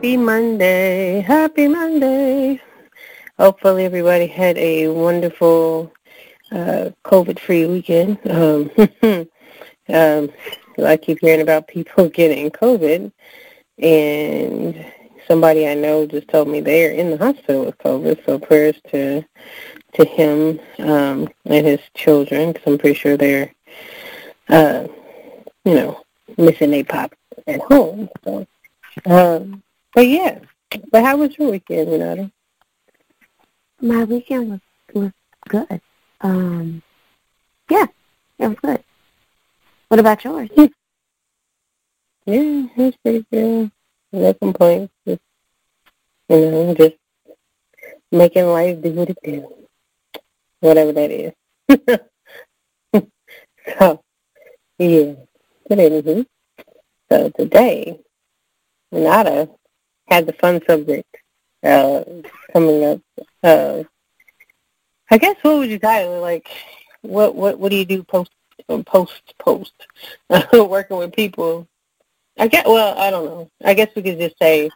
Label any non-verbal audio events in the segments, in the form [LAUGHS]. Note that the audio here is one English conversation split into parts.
Happy Monday. Happy Monday. Hopefully everybody had a wonderful uh, COVID-free weekend. Um, [LAUGHS] um, I keep hearing about people [LAUGHS] getting COVID, and somebody I know just told me they're in the hospital with COVID. So prayers to to him um, and his children, because I'm pretty sure they're, uh, you know, missing a pop at home. So, um, but yeah. But how was your weekend, Ranada? My weekend was was good. Um, yeah, it was good. What about yours? [LAUGHS] Yeah, it was pretty good. No complaints. Just, you know, just making life do what it do. Whatever that is. [LAUGHS] so, yeah. But anywho, so today, Ranada had the fun subject uh, coming up. Uh, I guess what would you title? Like, what what what do you do post post post [LAUGHS] working with people? I guess. Well, I don't know. I guess we could just say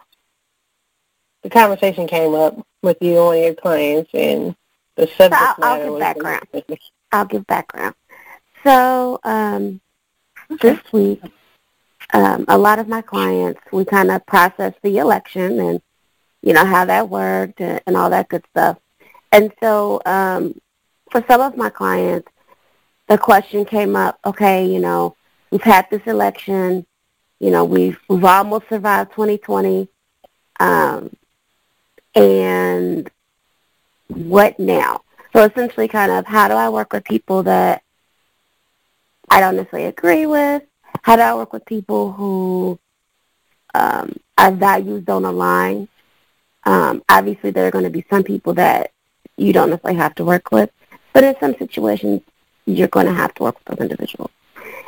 the conversation came up with you and your clients, and the subject so I'll, matter I'll give background. I'll give background. So um, this week, um, a lot of my clients, we kind of processed the election and, you know, how that worked and, and all that good stuff. And so um, for some of my clients, the question came up, okay, you know, we've had this election, you know, we've, we've almost survived 2020, um, and what now? So essentially kind of how do I work with people that I don't necessarily agree with? How do I work with people who um, our values don't align? Um, obviously, there are going to be some people that you don't necessarily have to work with, but in some situations, you're going to have to work with those individuals.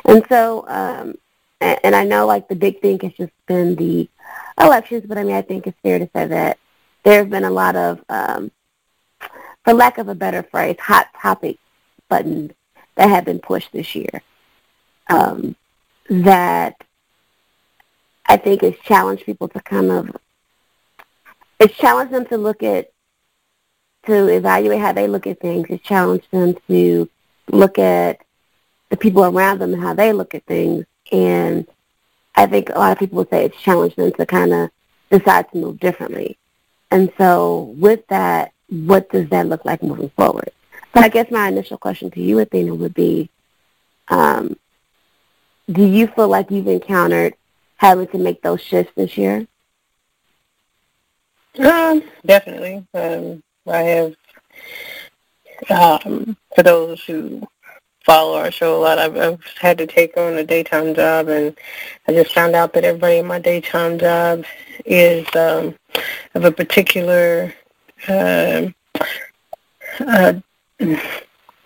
And so, um, and, and I know like the big thing has just been the elections, but I mean, I think it's fair to say that there have been a lot of, um, for lack of a better phrase, hot topic buttons that have been pushed this year um, that I think has challenged people to kind of, it's challenged them to look at, to evaluate how they look at things. It's challenged them to look at the people around them and how they look at things. And I think a lot of people would say it's challenged them to kind of decide to move differently. And so with that, what does that look like moving forward? So I guess my initial question to you, Athena, would be, um, do you feel like you've encountered having to make those shifts this year? Um, definitely. Um, I have, um, for those who follow our show a lot, I've, I've had to take on a daytime job, and I just found out that everybody in my daytime job is um, of a particular uh, uh,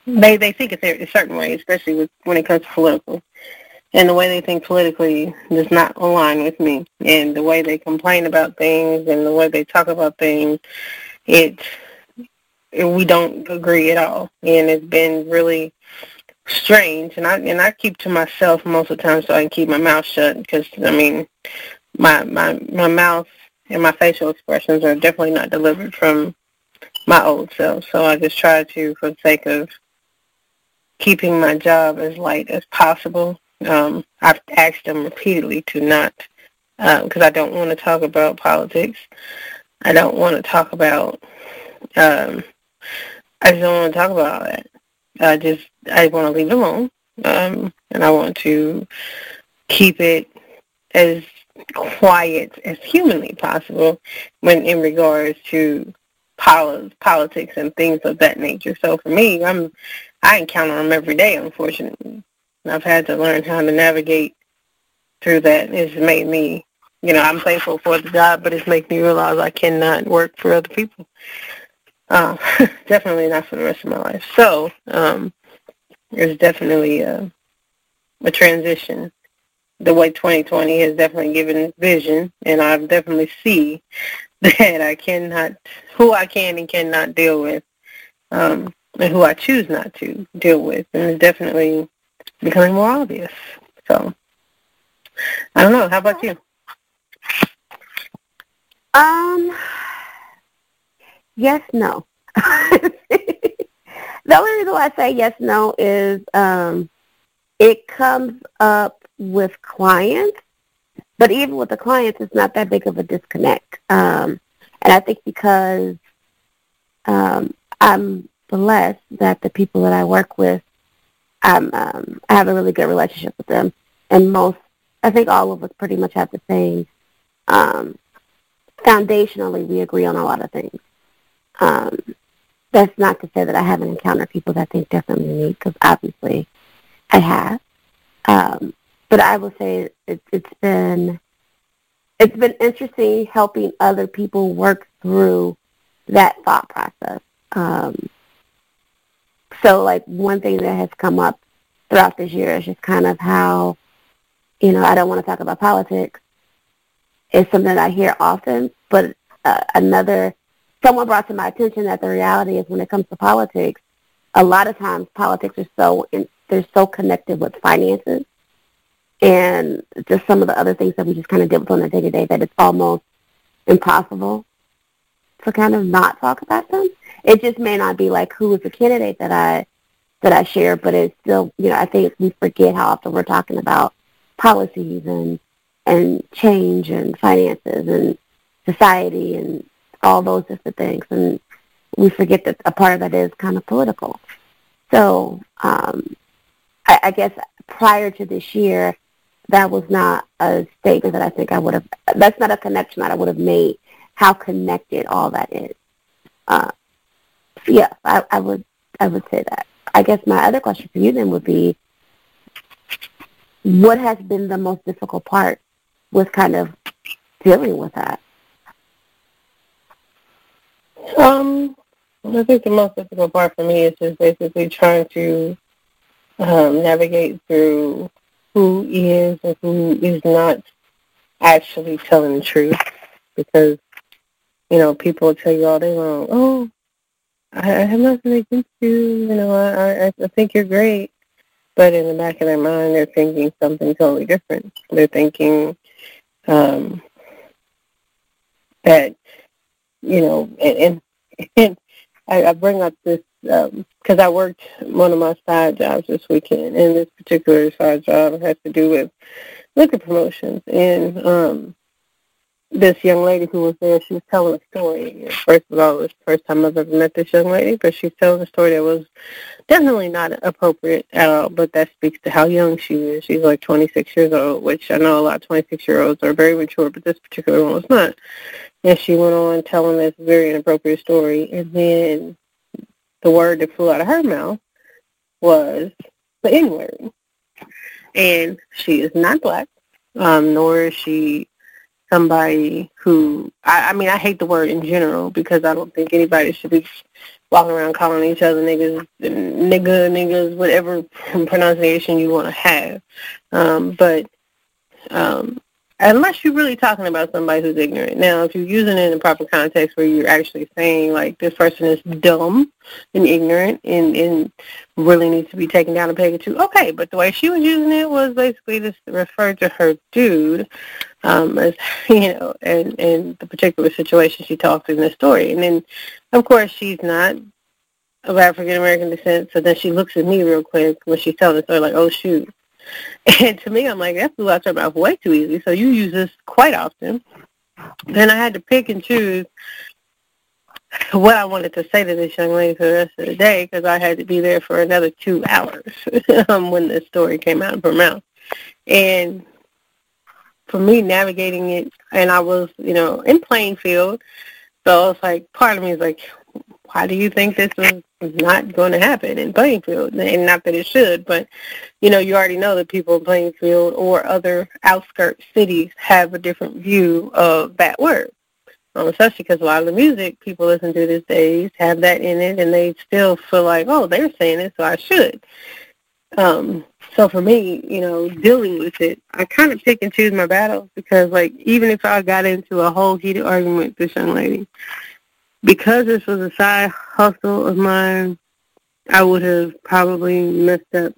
they they think it's a certain way, especially with, when it comes to political. And the way they think politically does not align with me. And the way they complain about things and the way they talk about things, it, it we don't agree at all. And it's been really strange. And I and I keep to myself most of the time so I can keep my mouth shut because I mean, my my my mouth and my facial expressions are definitely not delivered from my old self. So I just try to, for the sake of keeping my job as light as possible. Um, I've asked them repeatedly to not, because um, I don't want to talk about politics. I don't want to talk about. Um, I just don't want to talk about all that. I just I want to leave it alone, um, and I want to keep it as quiet as humanly possible when in regards to pol- politics and things of that nature. So for me, I'm I encounter them every day, unfortunately. I've had to learn how to navigate through that. It's made me, you know, I'm thankful for the job, but it's made me realize I cannot work for other people. Uh, [LAUGHS] definitely not for the rest of my life. So um, there's definitely a, a transition. The way 2020 has definitely given vision, and I definitely see [LAUGHS] that I cannot, who I can and cannot deal with, um, and who I choose not to deal with, and it's definitely becoming more obvious. So, I don't know. How about you? Um, yes, no. [LAUGHS] the only reason why I say yes, no is um, it comes up with clients, but even with the clients, it's not that big of a disconnect. Um, and I think because um, I'm blessed that the people that I work with, um, um, I have a really good relationship with them, and most, I think all of us pretty much have the same. Um, foundationally, we agree on a lot of things. Um, that's not to say that I haven't encountered people that think differently than me, because obviously I have. Um, but I will say it, it's been it's been interesting helping other people work through that thought process. Um, so, like one thing that has come up throughout this year is just kind of how, you know, I don't want to talk about politics. It's something that I hear often, but uh, another someone brought to my attention that the reality is when it comes to politics, a lot of times politics are so in, they're so connected with finances and just some of the other things that we just kind of deal with on a day to day that it's almost impossible to kind of not talk about them. It just may not be like who is the candidate that I that I share, but it's still you know I think we forget how often we're talking about policies and and change and finances and society and all those different things, and we forget that a part of that is kind of political. So um, I, I guess prior to this year, that was not a statement that I think I would have. That's not a connection that I would have made. How connected all that is. Uh, yeah, I, I would. I would say that. I guess my other question for you then would be, what has been the most difficult part with kind of dealing with that? Um, I think the most difficult part for me is just basically trying to um, navigate through who is and who is not actually telling the truth because, you know, people tell you all day long, oh, I, I have nothing against you, you know, I, I, I think you're great. But in the back of their mind, they're thinking something totally different. They're thinking um, that, you know, and, and, [LAUGHS] and I, I bring up this because um, I worked one of my side jobs this weekend, and this particular side job has to do with liquor promotions. And um, this young lady who was there, she was telling a story. First of all, it was the first time I've ever met this young lady, but she's telling a story that was definitely not appropriate at all, but that speaks to how young she is. She's like 26 years old, which I know a lot of 26-year-olds are very mature, but this particular one was not. And she went on telling this very inappropriate story, and then the word that flew out of her mouth was the N word. And she is not black, um, nor is she somebody who I, I mean I hate the word in general because I don't think anybody should be walking around calling each other niggas nigga niggas whatever [LAUGHS] pronunciation you want to have. Um but um unless you're really talking about somebody who's ignorant. Now, if you're using it in the proper context where you're actually saying like this person is dumb and ignorant and, and really needs to be taken down a peg or two, okay. But the way she was using it was basically just refer to her dude um, as [LAUGHS] you know, and and the particular situation she talked in the story. And then, of course, she's not of African American descent, so then she looks at me real quick when she's telling the story, like, "Oh shoot." [LAUGHS] And to me, I'm like, that flew out your mouth way too easy. So you use this quite often. Then I had to pick and choose what I wanted to say to this young lady for the rest of the day because I had to be there for another two hours [LAUGHS] um, when this story came out of her mouth. And for me, navigating it, and I was, you know, in Plainfield, so it's like part of me is like, why do you think this not going to happen in Plainfield? And not that it should, but you know, you already know that people in Plainfield or other outskirt cities have a different view of that word. Um, especially because a lot of the music people listen to these days have that in it, and they still feel like, oh, they're saying it, so I should. Um, so for me, you know, dealing with it, I kind of pick and choose my battles because, like, even if I got into a whole heated argument with this young lady, because this was a side hustle of mine, I would have probably messed up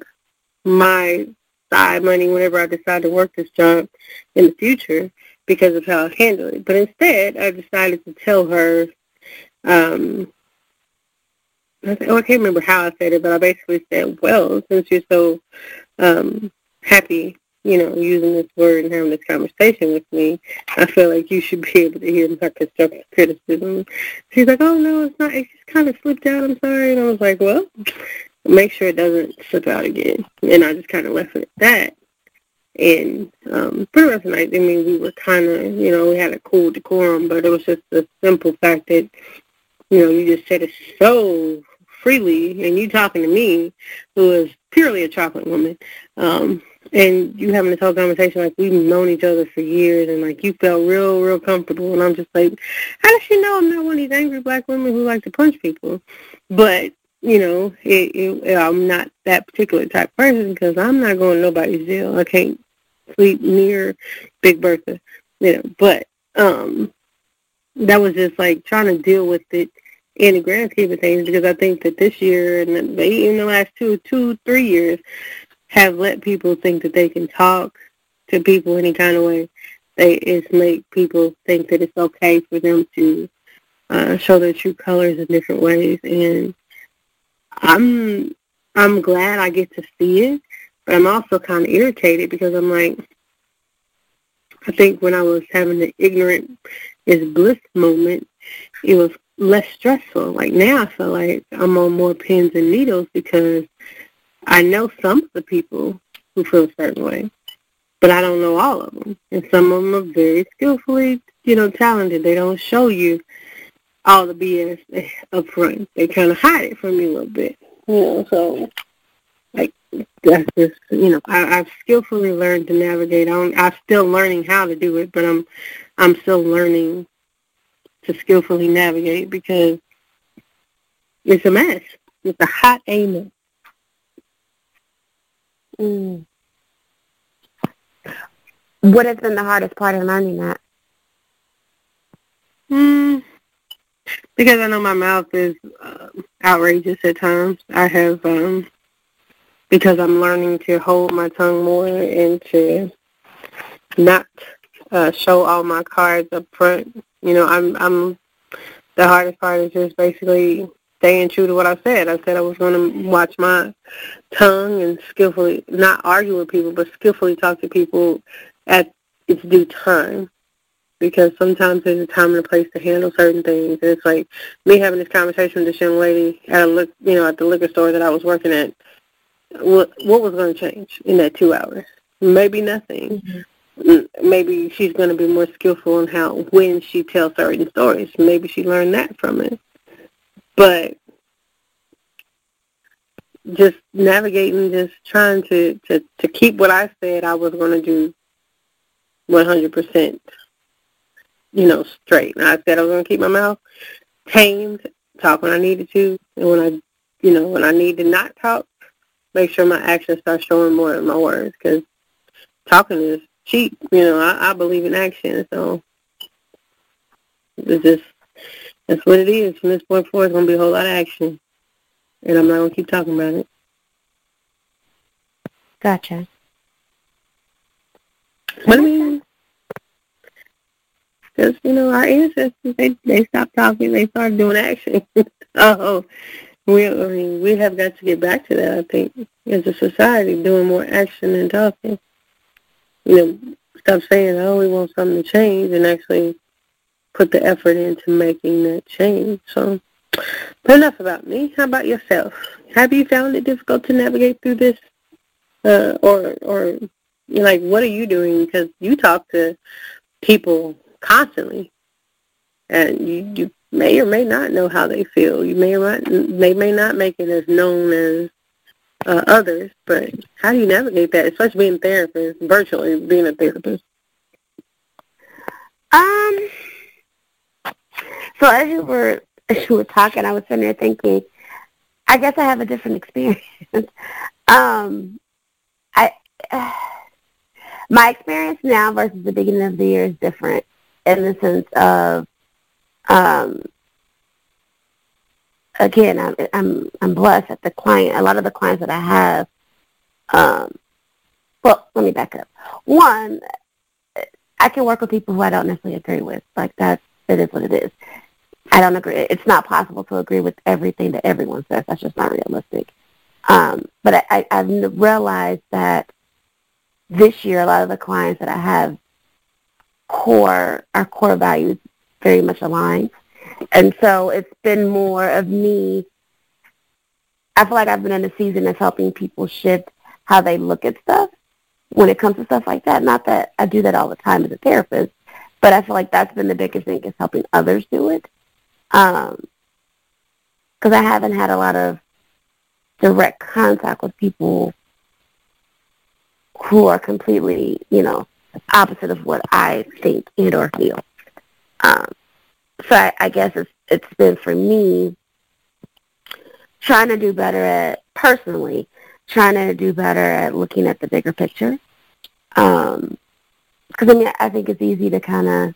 my side money whenever I decide to work this job in the future. because of how I handled it. But instead, I decided to tell her, um, I, oh, I can't remember how I said it, but I basically said, well, since you're so um, happy, you know, using this word and having this conversation with me, I feel like you should be [LAUGHS] able to hear my constructive criticism. She's like, oh, no, it's not. It just kind of slipped out. I'm sorry. And I was like, well, make sure it doesn't slip out again. And I just kind of left it at that. And um, pretty much night, I mean, we were kind of, you know, we had a cool decorum, but it was just the simple fact that, you know, you just said it so freely, and you talking to me, who is purely a chocolate woman, um, and you having this whole conversation like we've known each other for years, and like you felt real, real comfortable, and I'm just like, how does she know I'm not one of these angry black women who like to punch people? But you know, it, it, I'm not that particular type of person because I'm not going to nobody's jail. I can't sleep near Big Bertha, you know. But um, that was just like trying to deal with it in the grand scheme of things because I think that this year and even the last two, two, three years have let people think that they can talk to people any kind of way. They it's make people think that it's okay for them to uh, show their true colors in different ways, and I'm I'm glad I get to see it, but I'm also kind of irritated because I'm like, I think when I was having the ignorant is bliss moment, it was less stressful. Like now I feel like I'm on more pins and needles because I know some of the people who feel a certain way, but I don't know all of them. And some of them are very skillfully, you know, talented. They don't show you all the BS [LAUGHS] up front. They kind of hide it from you a little bit. You know, so like that's just you know I, I've skillfully learned to navigate. I'm, I'm still learning how to do it, but I'm I'm still learning to skillfully navigate because it's a mess. It's a hot A mess. Mm. What has been the hardest part of learning that? Mm, because I know my mouth is uh, outrageous at times. I have, um, because I'm learning to hold my tongue more and to not uh, show all my cards up front. You know, I'm, I'm. The hardest part is just basically staying true to what I said. I said I was going to watch my tongue and skillfully not argue with people, but skillfully talk to people at its due time because sometimes there's a time and a place to handle certain things. And it's like me having this conversation with this young lady at a look, you know, at the liquor store that I was working at. What what was going to change in that two hours? Maybe nothing. Mm-hmm. Maybe she's going to be more skillful in how when she tells certain stories. Maybe she learned that from it. But just navigating, just trying to to to keep what I said I was going to do 100% you know, straight. I said I was going to keep my mouth tamed, talk when I needed to, and when I, you know, when I need to not talk, make sure my actions start showing more than my words because talking is cheap. You know, I, I believe in action, so it's just that's what it is. From this point forward, it's going to be a whole lot of action, and I'm not going to keep talking about it. Gotcha. What do you mean? because you know our ancestors they they stopped talking, they started doing action. [LAUGHS] so we I mean we have got to get back to that. I think as a society, doing more action than talking. You know, stop saying oh we want something to change and actually put the effort into making that change. So, but enough about me. How about yourself? Have you found it difficult to navigate through this, uh, or or like what are you doing? Because you talk to people constantly. And you, you may or may not know how they feel. You may or not, they may not make it as known as uh, others, but how do you navigate that, especially being a therapist, virtually being a therapist? Um. So as you were as you were talking, I was sitting there thinking, I guess I have a different experience. [LAUGHS] um, I uh, [SIGHS] my experience now versus the beginning of the year is different in the sense of, um, again, I'm, I'm I'm blessed that the client. A lot of the clients that I have, um, well, let me back up. One, I can work with people who I don't necessarily agree with. Like that, it is what it is. I don't agree. It's not possible to agree with everything that everyone says. That's just not realistic. Um, but I, I, I've realized that this year, a lot of the clients that I have core, our core values very much aligned. And so it's been more of me. I feel like I've been in a season of helping people shift how they look at stuff when it comes to stuff like that. Not that I do that all the time as a therapist, but I feel like that's been the biggest thing is helping others do it. Because um, I haven't had a lot of direct contact with people who are completely, you know, opposite of what I think and or feel. Um, so I, I guess it's it's been for me trying to do better at personally, trying to do better at looking at the bigger picture. Um, because I mean, I think it's easy to kind of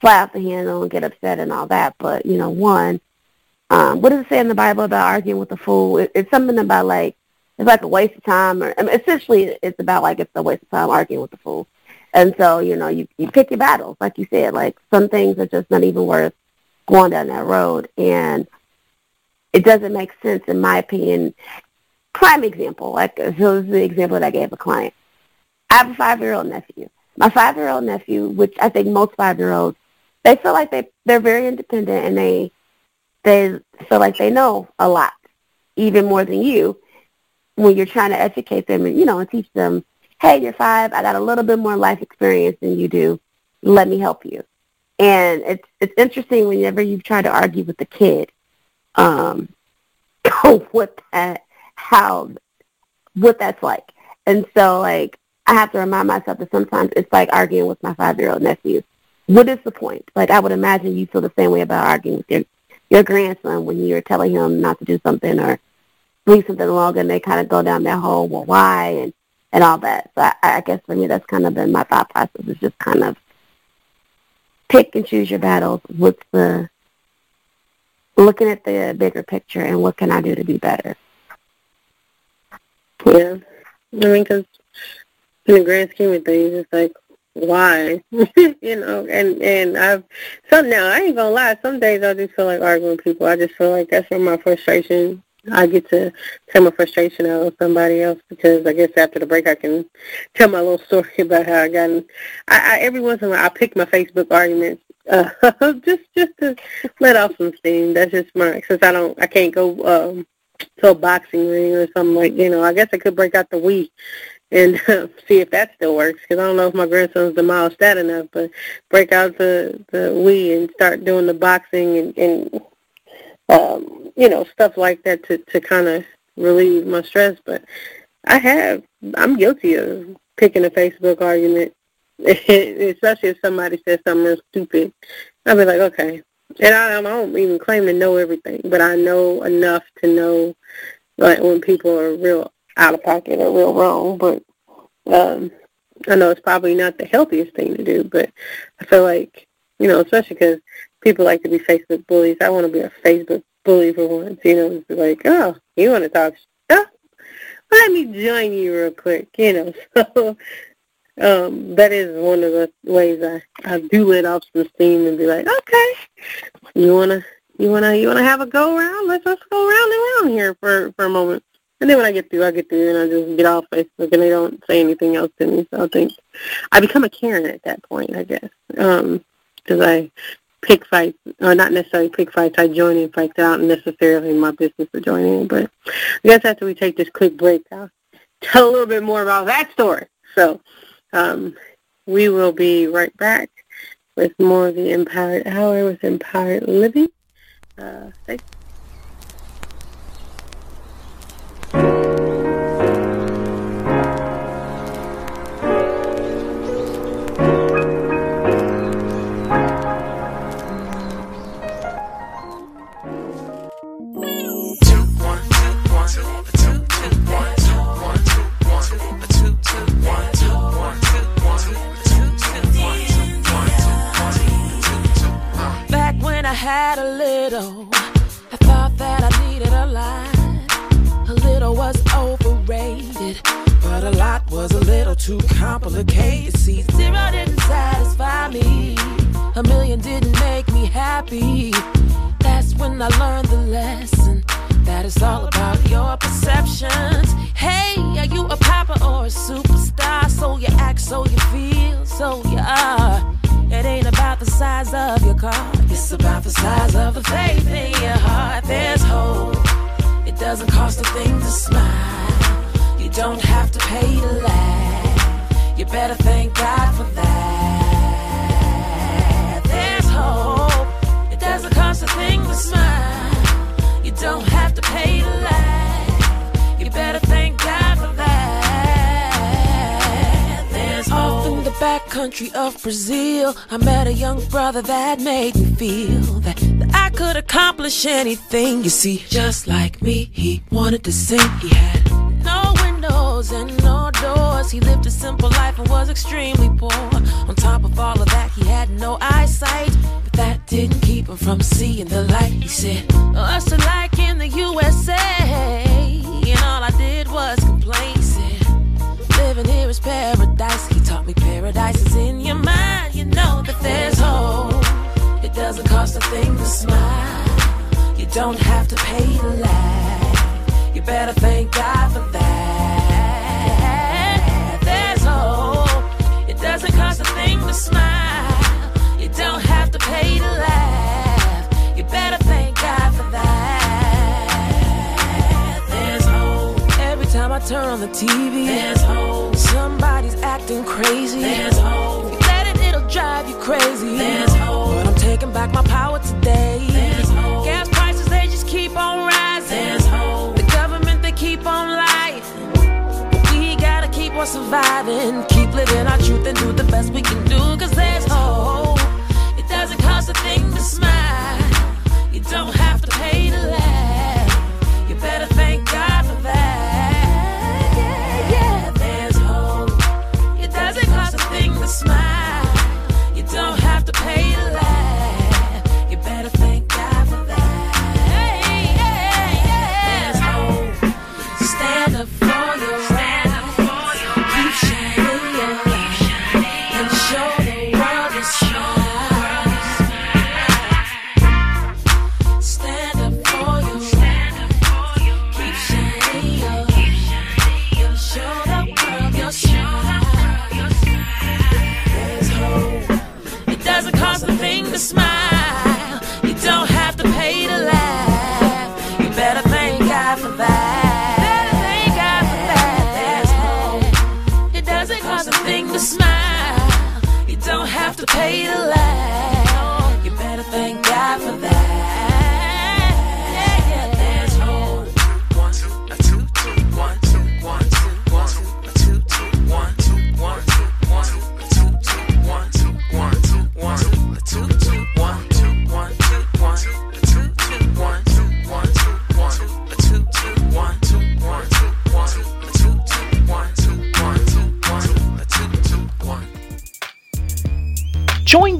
fly off the handle and get upset and all that. But you know, one, um, what does it say in the Bible about arguing with a fool? It, it's something about like it's like a waste of time, or I mean, essentially, it's about like it's a waste of time arguing with a fool. And so, you know, you you pick your battles, like you said. Like some things are just not even worth going down that road, and it doesn't make sense, in my opinion. Prime example, like so this is the example that I gave a client. I have a five-year-old nephew. My five-year-old nephew, which I think most five-year-olds, they feel like they they're very independent and they they feel like they know a lot, even more than you, when you're trying to educate them and you know and teach them, hey, you're five, I got a little bit more life experience than you do. Let me help you. And it's it's interesting whenever you try to argue with the kid, um, [LAUGHS] what that how what that's like. And so like I have to remind myself that sometimes it's like arguing with my five year old nephew. What is the point? Like I would imagine you feel the same way about arguing with your your grandson when you're telling him not to do something or leave something alone and they kind of go down that whole well why and and all that. So I, I guess for me that's kind of been my thought process is just kind of pick and choose your battles. What's the looking at the bigger picture and what can I do to be better? Yeah, I mean, because in the grand scheme of things, it's like why, [LAUGHS] you know, and and I've some now I ain't gonna lie. Some days I just feel like arguing with people. I just feel like that's where my frustration. I get to tell my frustration out with somebody else because I guess after the break I can tell my little [LAUGHS] story about how I got. In, I, I every once in a while I pick my Facebook arguments uh, [LAUGHS] just just to let off some steam. That's just my since I don't I can't go um to a boxing ring or something like you know. I guess I could break out the Wii and [LAUGHS] see if that still works. Because I don't know if my grandson's demolished that enough, but break out the the Wii and start doing the boxing and, and um, you know stuff like that to to kind of relieve my stress. But I have I'm guilty of picking a Facebook argument, [LAUGHS] especially if somebody says something real stupid. I'll be like, okay. And I, I don't even claim to know everything, but I know enough to know like when people are real out of pocket or real wrong. But um, I know it's probably not the healthiest thing to do, but I feel like, you know, especially because people like to be Facebook bullies. I want to be a Facebook bully for once. You know, it's like, oh, you want to talk stuff? Let me join you real quick. You know, [LAUGHS] so um, that is one of the ways I I do let off some steam and be like, okay, you wanna you wanna you wanna have a go around? Let's let's go around and around here for for a moment. And then when I get through, I get through and I just get off Facebook and they don't say anything else to me. So I think I become a Karen at that point, I guess, because um, I pick fights, or not necessarily pick fights. I join in fights out, not necessarily my business to join in. But I guess after we take this quick break, I'll tell a little bit more about that story. So um, we will be right back with more of the Empowered Hour with Empowered Living. Uh, stay had a little, I thought that I needed a lot was overrated, but a lot was a little too complicated. See, zero didn't satisfy me, a million didn't make me happy. That's when I learned the lesson that it's all about your perceptions. Hey, are you a popper or a superstar? So you act, so you feel, so you are. It ain't about the size of your car, it's about the size of the faith in doesn't cost a thing to smile. You don't have to pay to laugh. You better thank God for that. There's hope. It doesn't cost a thing to smile. You don't have to pay to laugh. You better thank God for that. There's hope. off in the back country of Brazil. I met a young brother that made me feel that, could accomplish anything. You see, just like me, he wanted to sing. He had no windows and no doors. He lived a simple life and was extremely poor. On top of all of that, he had no eyesight. But that didn't keep him from seeing the light. He said, Us like in the USA. And all I did was complain. He said, Living here is paradise. He taught me paradise is in your mind. You know that there's hope. It doesn't cost a thing to smile. You don't have to pay to laugh. You better thank God for that. There's hope. It doesn't cost a thing to smile. You don't have to pay to laugh. You better thank God for that. There's hope. Every time I turn on the TV, there's hope. Somebody's acting crazy. There's hope. You let it, it'll drive you crazy. There's hope. Taking back my power today. Gas prices, they just keep on rising. The government, they keep on lying. But we gotta keep on surviving. Keep living our truth and do the best we can do. Cause there's hope. It doesn't cost a thing to smile.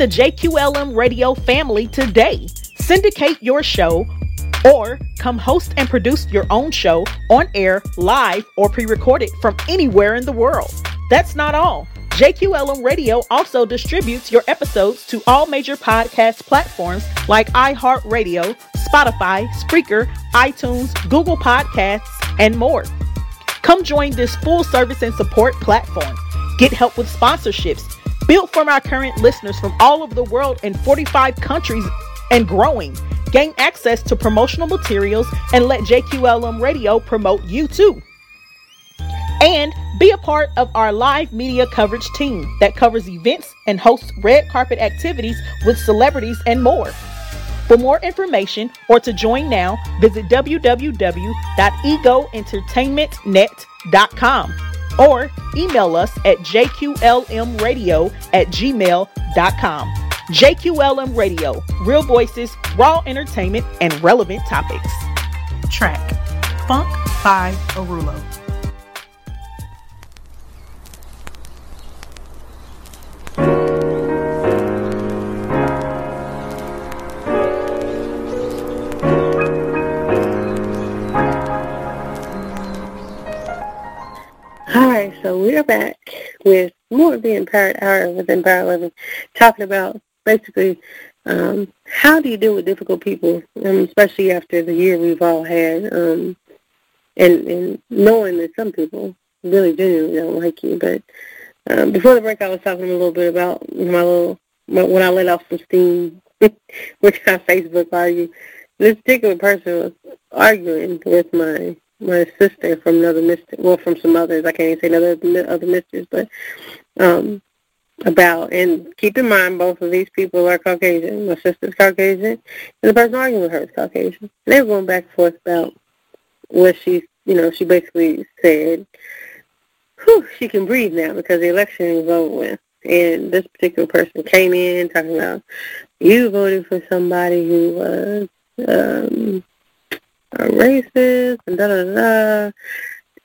The JQLM radio family today. Syndicate your show or come host and produce your own show on air, live, or pre recorded from anywhere in the world. That's not all. JQLM Radio also distributes your episodes to all major podcast platforms like iHeartRadio, Spotify, Spreaker, iTunes, Google Podcasts, and more. Come join this full service and support platform. Get help with sponsorships. Built from our current listeners from all over the world in 45 countries and growing. Gain access to promotional materials and let JQLM Radio promote you too. And be a part of our live media coverage team that covers events and hosts red carpet activities with celebrities and more. For more information or to join now, visit www.egoentertainmentnet.com or email us at jqlmradio at gmail.com. JQLM Radio, real voices, raw entertainment, and relevant topics. Track Funk by Arulo. All right, so we're back with more of the Empowered Hour with Empowered Living, talking about basically um, how do you deal with difficult people, um, especially after the year we've all had, um, and and knowing that some people really genuinely don't like you. But um, before the break, I was talking a little bit about my little my, when I let off some steam, [LAUGHS] which on [LAUGHS] Facebook argue. This particular person was arguing with my my sister from another mister, well, from some others. I can't even say another other misters, but um, about and keep in mind both of these people are Caucasian. My sister's Caucasian, and the person arguing with her is Caucasian. And They were going back and forth about what she, you know, she basically said, whew, she can breathe now because the election is over with. And this particular person came in talking about you voted for somebody who was um, a racist and da da da.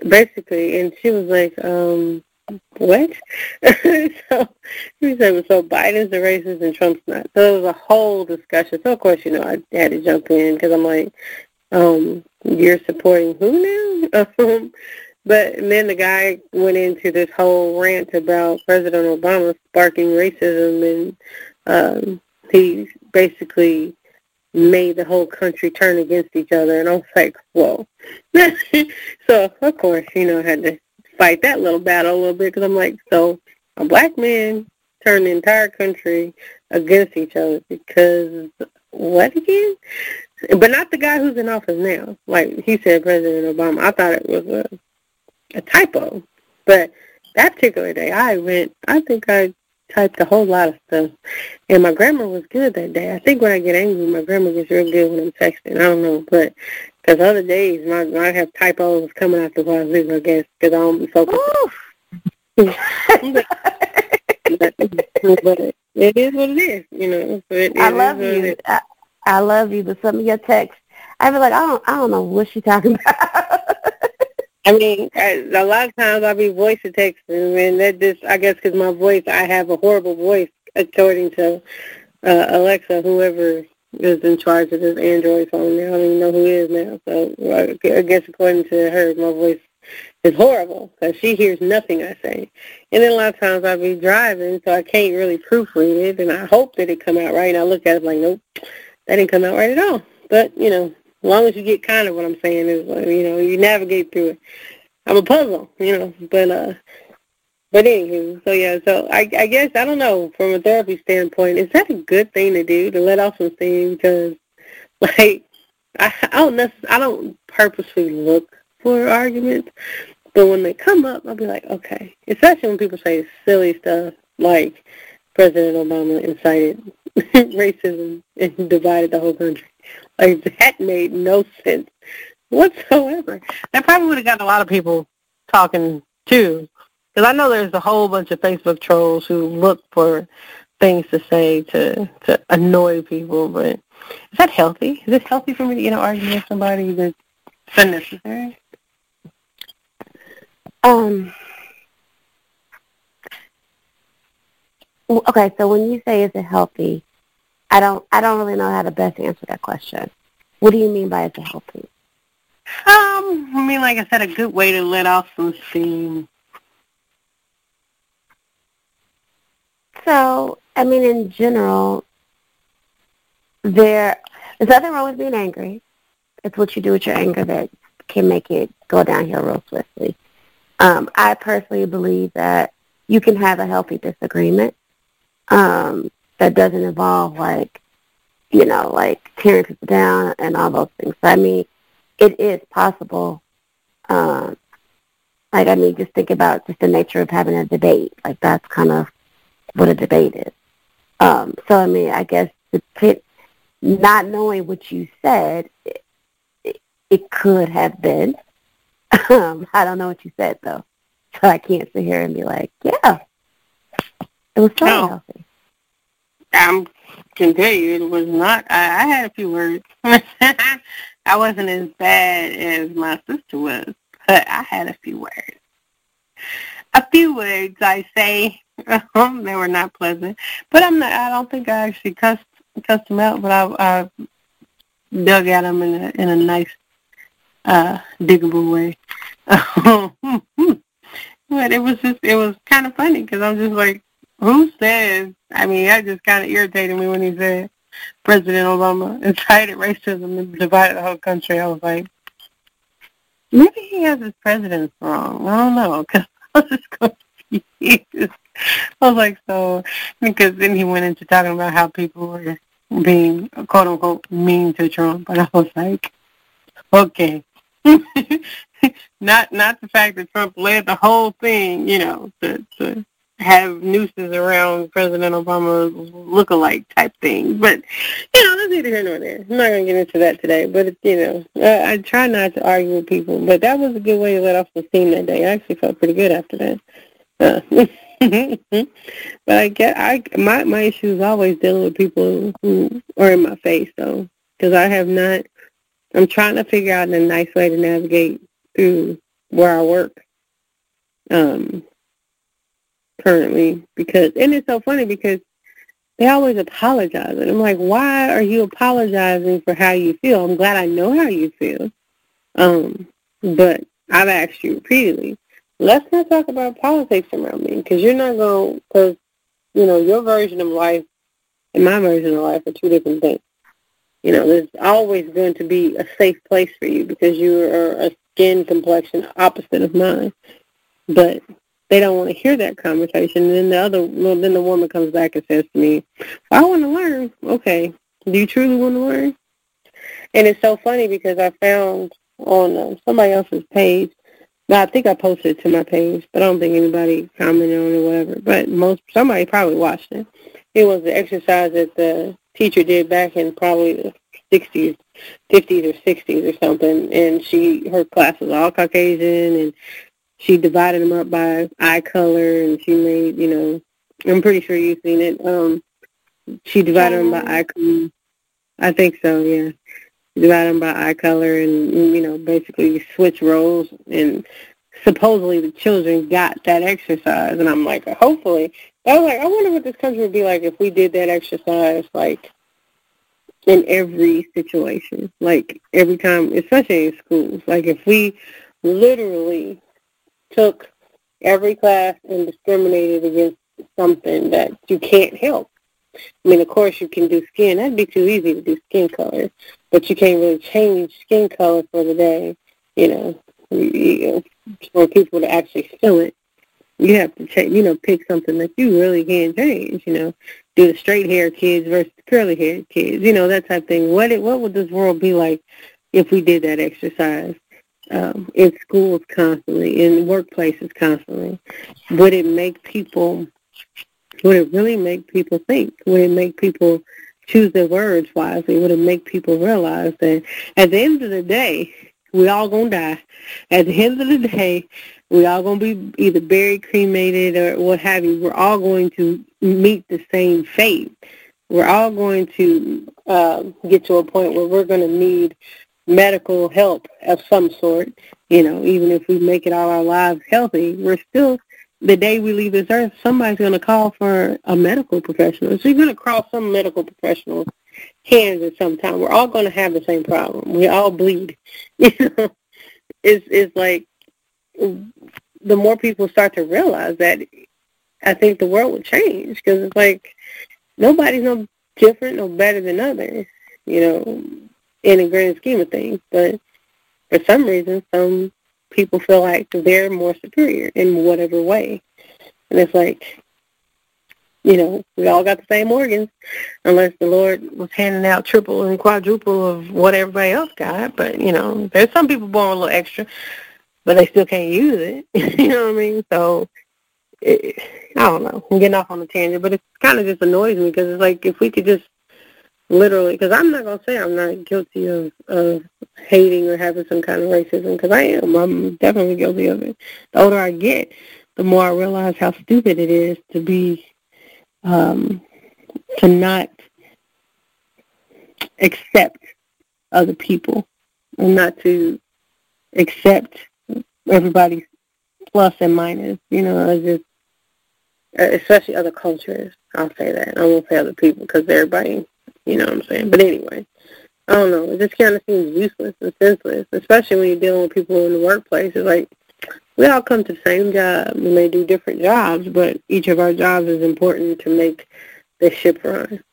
Basically, and she was like, um, what? [LAUGHS] so he said, so Biden's the racist and Trump's not. So it was a whole discussion. So of course, you know, I had to jump in because I'm like, um, you're supporting who now? [LAUGHS] Um, but then the guy went into this whole rant about President Obama sparking racism, and um, he basically made the whole country turn against each other. And I was like, whoa. [LAUGHS] so of course, you know, I had to fight that little battle a little bit because I'm like, so a black man turned the entire country against each other because what again? But not the guy who's in office now. Like he said, President Obama. I thought it was a, a typo. But that particular day, I went. I think I typed a whole lot of stuff, and my grammar was good that day. I think when I get angry, my grammar gets real good when I'm texting. I don't know, but because other days, my I have typos coming out the wazoo, I guess, because I don't be but, [LAUGHS] but it is what it is, you know. So it, I love you. I, I love you, but some of your texts, I be like, I don't, I don't know what she's talking [LAUGHS] about. I mean, a lot of times I'll be voice texting, and that just, I guess, because my voice, I have a horrible voice, according to uh, Alexa, whoever is in charge of this Android phone now. I don't even know who is now. So I guess according to her, my voice is horrible because she hears nothing I say. And then a lot of times I'll be driving, so I can't really proofread it, and I hope that it come out right. And I look at it like, nope, that didn't come out right at all. But, you know, as long as you get kind of what I'm saying is, you know, you navigate through it. I'm a puzzle, you know, but uh, but anywho, so yeah, so I I guess I don't know from a therapy standpoint, is that a good thing to do to let off some steam? Because [LAUGHS] like I, I don't necess- I don't purposely look for arguments, but when they come up, I'll be like, okay. Especially when people say silly stuff like President Obama incited [LAUGHS] racism and divided the whole country. Like that made no sense whatsoever. That probably would have gotten a lot of people talking too, because I know there's a whole bunch of Facebook trolls who look for things to say to to annoy people. But is that healthy? Is it healthy for me to get an argument with somebody that's unnecessary? Um. Okay, so when you say is it healthy, I don't I don't really know how to best answer that question. What do you mean by is it healthy? Um, I mean, like I said, a good way to let off some steam. So, I mean, in general, there there's nothing wrong with being angry. It's what you do with your anger that can make it go downhill real swiftly. Um, I personally believe that you can have a healthy disagreement um, that doesn't involve like, you know, like tearing people down and all those things. So, I mean, it is possible. Um, like, I mean, just think about just the nature of having a debate. Like, that's kind of what a debate is. Um, so, I mean, I guess the not knowing what you said, it, it, it could have been. [LAUGHS] Um, I don't know what you said, though. So I can't sit here and be like, yeah, it was so No. I can tell you it was not. I, I had a few words. [LAUGHS] I wasn't as bad as my sister was, but I had a few words. A few words I say. [LAUGHS] Um, they were not pleasant, but I'm not. I don't think I actually cussed cussed them out, but I, I dug at them in a in a nice, uh, diggable way. [LAUGHS] but it was just it was kind of funny because I'm just like, who says? I mean, that just kind of irritated me when he said, President Obama incited racism and divided the whole country. I was like, maybe he has his presidents wrong. I don't know because [LAUGHS] I was just confused. I was like, so because then he went into talking about how people were being quote unquote mean to Trump, but I was like, okay. [LAUGHS] not not the fact that Trump led the whole thing, you know, to, to have nooses around President Obama's look-alike type thing. But you know, that's neither here nor there. I'm not going to get into that today. But you know, I, I try not to argue with people. But that was a good way to let off the steam that day. I actually felt pretty good after that. Uh, [LAUGHS] but I get I my my issue is always dealing with people who are in my face though, because I have not. I'm trying to figure out a nice way to navigate through where I work. Um, currently because and it's so funny because they always apologize and I'm like, why are you apologizing for how you feel? I'm glad I know how you feel. Um, but I've asked you repeatedly, let's not talk about politics around me because you're not going because you know your version of life and my version of life are two different things. You know, there's always going to be a safe place for you because you are a skin complexion opposite of mine. But they don't want to hear that conversation. And then the other, well, then the woman comes back and says to me, "I want to learn." Okay, do you truly want to learn? And it's so funny because I found on uh, somebody else's page. Now I think I posted it to my page, but I don't think anybody commented on it or whatever. But most somebody probably watched it. It was the exercise that the teacher did back in probably the 60s, 50s or 60s or something. And she, her class was all Caucasian, and she divided them up by eye color, and she made, you know, I'm pretty sure you've seen it. Um, she divided them by eye color. I think so, yeah. Divided them by eye color, and you know, basically switch roles. And supposedly the children got that exercise, and I'm like, hopefully. I was like, I wonder what this country would be like if we did that exercise, like in every situation, like every time, especially in schools. Like if we literally took every class and discriminated against something that you can't help. I mean, of course, you can do skin. That'd be too easy to do skin color, but you can't really change skin color for the day. You know, for people to actually feel it, you have to change. You know, pick something that you really can change. You know, do the straight hair kids versus curly hair kids. You know, that type of thing. What it, what would this world be like if we did that exercise? Um, in schools constantly, in workplaces constantly? Would it make people, would it really make people think? Would it make people choose their words wisely? Would it make people realize that at the end of the day, we all gonna die. At the end of the day, we all gonna be either buried, cremated, or what have you. We're all going to meet the same fate. We're all going to uh, get to a point where we're to need medical help of some sort, you know, even if we make it all our lives healthy, we're still, the day we leave this earth, somebody's going to call for a medical professional. So you're going to cross some medical professional's hands at some time. We're all going to have the same problem. We all bleed. [LAUGHS] You know, it's, it's like the more people start to realize that, I think the world will change because it's like nobody's no different, no better than others. You know, in a grand scheme of things. But for some reason, some people feel like they're more superior in whatever way. And it's like, you know, we all got the same organs, unless the Lord was handing out triple and quadruple of what everybody else got. But, you know, there's some people born with a little extra, but they still can't use it. [LAUGHS] you know what I mean? So, it, I don't know. I'm getting off on a tangent, but it kind of just annoys me because it's like if we could just literally, because I'm not going to say I'm not guilty of, of hating or having some kind of racism, because I am. I'm definitely guilty of it. The older I get, the more I realize how stupid it is to be, um, to not accept other people and not to accept everybody's plus and minus. You know, just especially other cultures. I'll say that. I won't say other people because everybody you know what I'm saying? But anyway, I don't know. It just kind of seems useless and senseless, especially when you're dealing with people in the workplace. It's like we all come to the same job. We may do different jobs, but each of our jobs is important to make the ship run.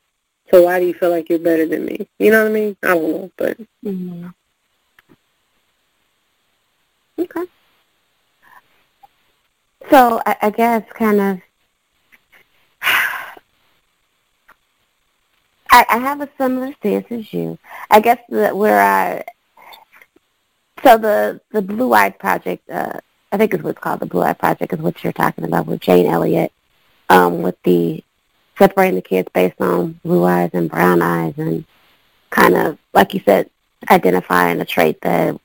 So why do you feel like you're better than me? You know what I mean? I don't know, but Mm-hmm. Okay. So I, I guess kind of, I, I have a similar stance as you. I guess that where I, so the the Blue Eyed Project, uh, I think is what's called the Blue Eyed Project, is what you're talking about with Jane Elliott, um, with the separating the kids based on blue eyes and brown eyes, and kind of like you said, identifying a trait that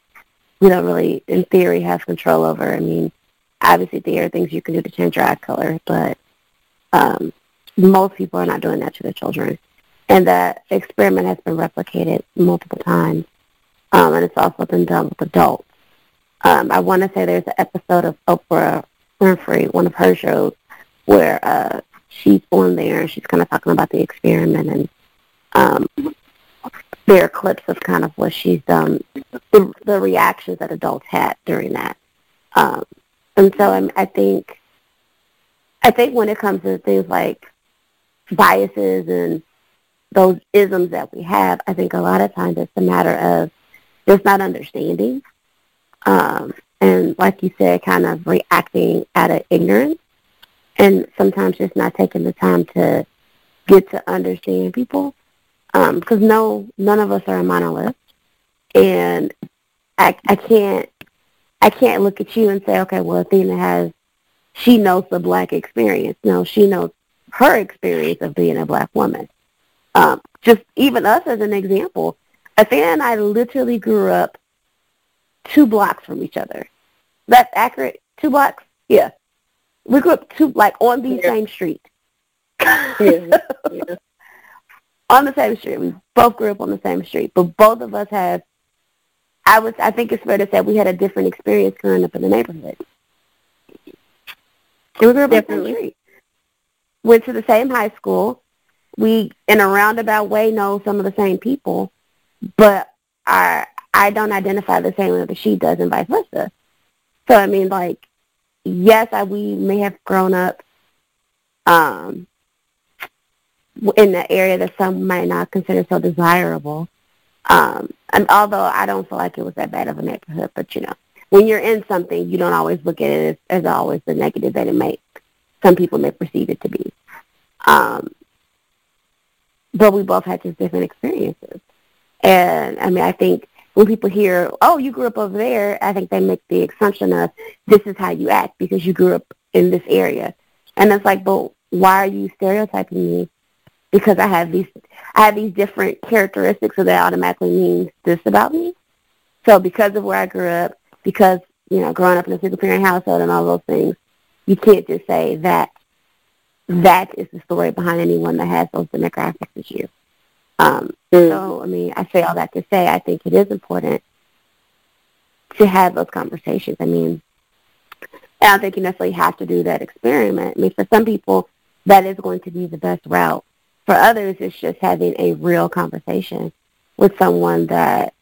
we don't really, in theory, have control over. I mean, obviously there are things you can do to change your eye color, but um, most people are not doing that to their children. And that experiment has been replicated multiple times, um, and it's also been done with adults. Um, I want to say there's an episode of Oprah Winfrey, one of her shows, where uh, she's on there and she's kind of talking about the experiment and um, there are clips of kind of what she's done, the, the reactions that adults had during that. Um, and so I'm, I think, I think when it comes to things like biases and those isms that we have, I think a lot of times it's a matter of just not understanding. Um, and like you said, kind of reacting out of ignorance and sometimes just not taking the time to get to understand people. Because um, no, none of us are a monolith, and I, I can't, I can't look at you and say, okay, well, Athena has, she knows the black experience. No, she knows her experience of being a black woman. Um, just even us as an example, Athena and I literally grew up two blocks from each other. That's accurate. Two blocks. Yeah, we grew up two like on the yeah. same street. yeah. yeah. [LAUGHS] On the same street. We both grew up on the same street, but both of us had. I was. I think it's fair to say we had a different experience growing up in the neighborhood. And we grew up Definitely. on the same street. Went to the same high school. We, in a roundabout way, know some of the same people, but I I don't identify the same way that she does, and vice versa. So I mean, like, yes, I, we may have grown up um, in the area that some might not consider so desirable. Um, and although I don't feel like it was that bad of a neighborhood, but you know, when you're in something, you don't always look at it as, as always the negative that it may. Some people may perceive it to be. Um, but we both had just different experiences, and I mean, I think when people hear, "Oh, you grew up over there," I think they make the assumption of this is how you act because you grew up in this area, and it's like, but why are you stereotyping me? Because I have these, I have these different characteristics, so that automatically means this about me. So because of where I grew up, because you know, growing up in a single parent household and all those things, you can't just say that that is the story behind anyone that has those demographics as you. Um, mm. So, I mean, I say all that to say I think it is important to have those conversations. I mean, I don't think you necessarily have to do that experiment. I mean, for some people, that is going to be the best route. For others, it's just having a real conversation with someone that,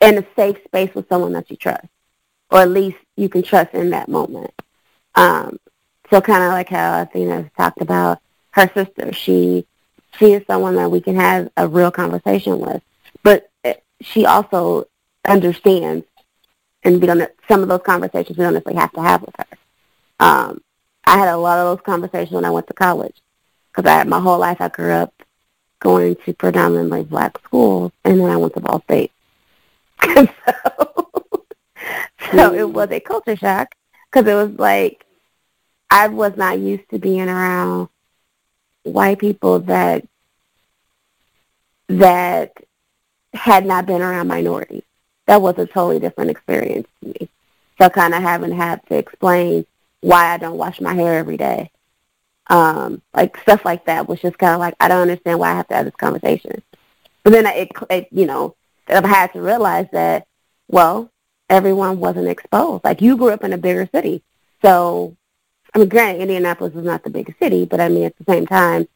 in a safe space with someone that you trust, or at least you can trust in that moment. Um, so kind of like how Athena talked about her sister. She she is someone that we can have a real conversation with. But she also understands, and we don't. Some of those conversations we don't necessarily have to have with her. Um, I had a lot of those conversations when I went to college because I my whole life I grew up going to predominantly black schools, and then I went to Ball State. [LAUGHS] so, [LAUGHS] so it was a culture shock because it was like I was not used to being around white people that that had not been around minorities. That was a totally different experience to me. So kind of having had to explain why I don't wash my hair every day. Um, like stuff like that was just kind of like, I don't understand why I have to have this conversation. But then it, it you know, I had to realize that, well, everyone wasn't exposed. Like you grew up in a bigger city. So I mean, granted, Indianapolis is not the biggest city, but I mean, at the same time,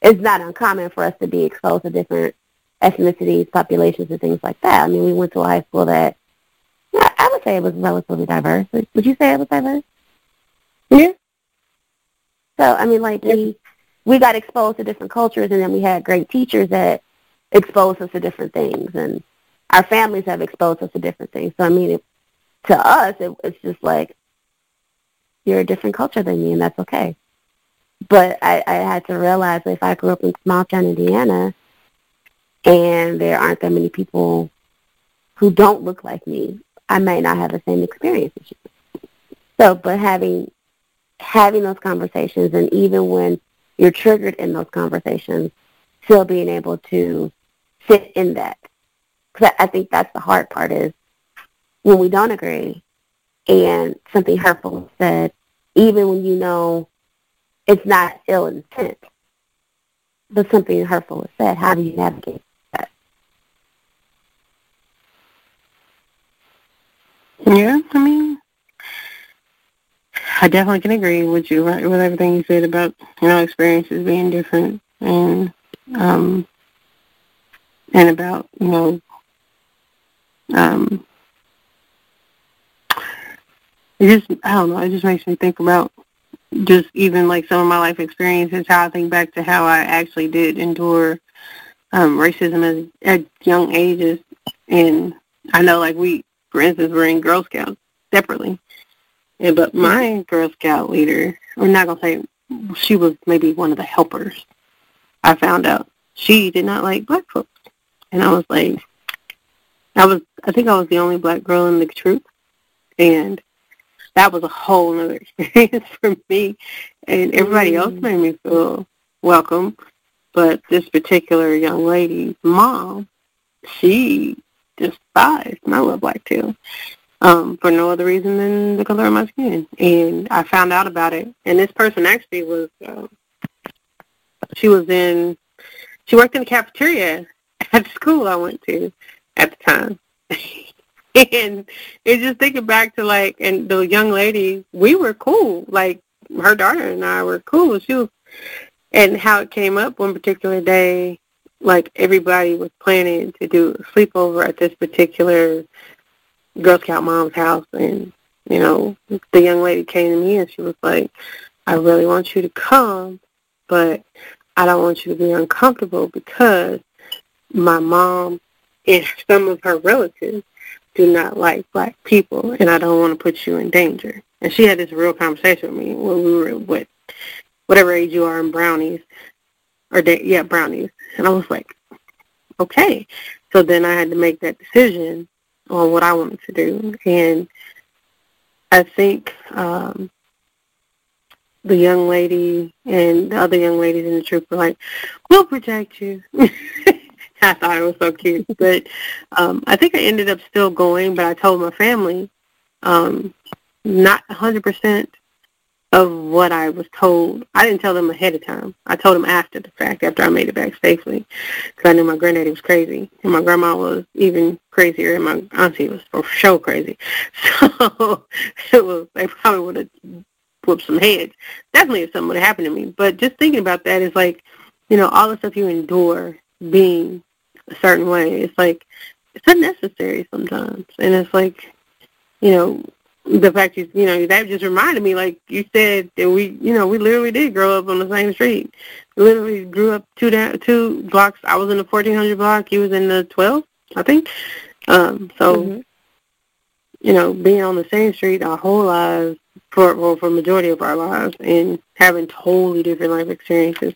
it's not uncommon for us to be exposed to different ethnicities, populations, and things like that. I mean, we went to a high school that I would say it was relatively diverse. Would you say it was diverse? Yeah. So I mean, like we we got exposed to different cultures, and then we had great teachers that exposed us to different things, and our families have exposed us to different things. So I mean, it, to us, it, it's just like you're a different culture than me, and that's okay. But I, I had to realize if I grew up in small town Indiana, and there aren't that many people who don't look like me, I might not have the same experience as you. So, but having having those conversations, and even when you're triggered in those conversations, still being able to sit in that. Because I think that's the hard part is when we don't agree and something hurtful is said, even when you know it's not ill intent, but something hurtful is said, how do you navigate that? Yeah, I mean, I definitely can agree with you right, with everything you said about you know experiences being different and um and about you know um it just I don't know it just makes me think about just even like some of my life experiences how I think back to how I actually did endure um racism as, at young ages. And I know like we for instance were in Girl Scouts separately. Yeah, but my Girl Scout leader, we're not gonna say she was maybe one of the helpers. I found out. She did not like black folks, and I was like, I was, I think I was the only black girl in the troop, and that was a whole other [LAUGHS] experience for me. And everybody else Mm. made me feel welcome, but this particular young lady's mom, she despised my little black tail um, for no other reason than the color of my skin. And I found out about it. And this person actually was, um, she was in, she worked in the cafeteria [LAUGHS] at the school I went to at the time. [LAUGHS] and it's just thinking back to like, and the young lady, we were cool. Like her daughter and I were cool. She was, and how it came up one particular day, like everybody was planning to do a sleepover at this particular Girl Scout mom's house and you know, the young lady came to me and she was like, I really want you to come, but I don't want you to be uncomfortable because my mom and [LAUGHS] some of her relatives do not like black people and I don't want to put you in danger. And she had this real conversation with me when we were with whatever age you are in brownies or da- yeah, brownies. And I was like, okay. So then I had to make that decision on what I wanted to do. And I think um, the young lady and the other young ladies in the troop were like, we'll protect you. [LAUGHS] [LAUGHS] I thought it was so cute. But um, I think I ended up still going, but I told my family um, not 100% of what I was told. I didn't tell them ahead of time. I told them after the fact, after I made it back safely, because I knew my granddaddy was crazy, and my grandma was even crazier, and my auntie was for sure crazy. [LAUGHS] So it was they probably would have whooped some heads. Definitely if something would have happened to me. But just thinking about that is like, you know, all the stuff you endure being a certain way. It's like it's unnecessary sometimes, and it's like, you know, the fact you you know that just reminded me like you said that we you know we literally did grow up on the same street. We literally grew up two down two blocks. I was in the 1400 block. He was in the 12 i think. Um so Mhm. you know being on the same street our whole lives for well for majority of our lives and having totally different life experiences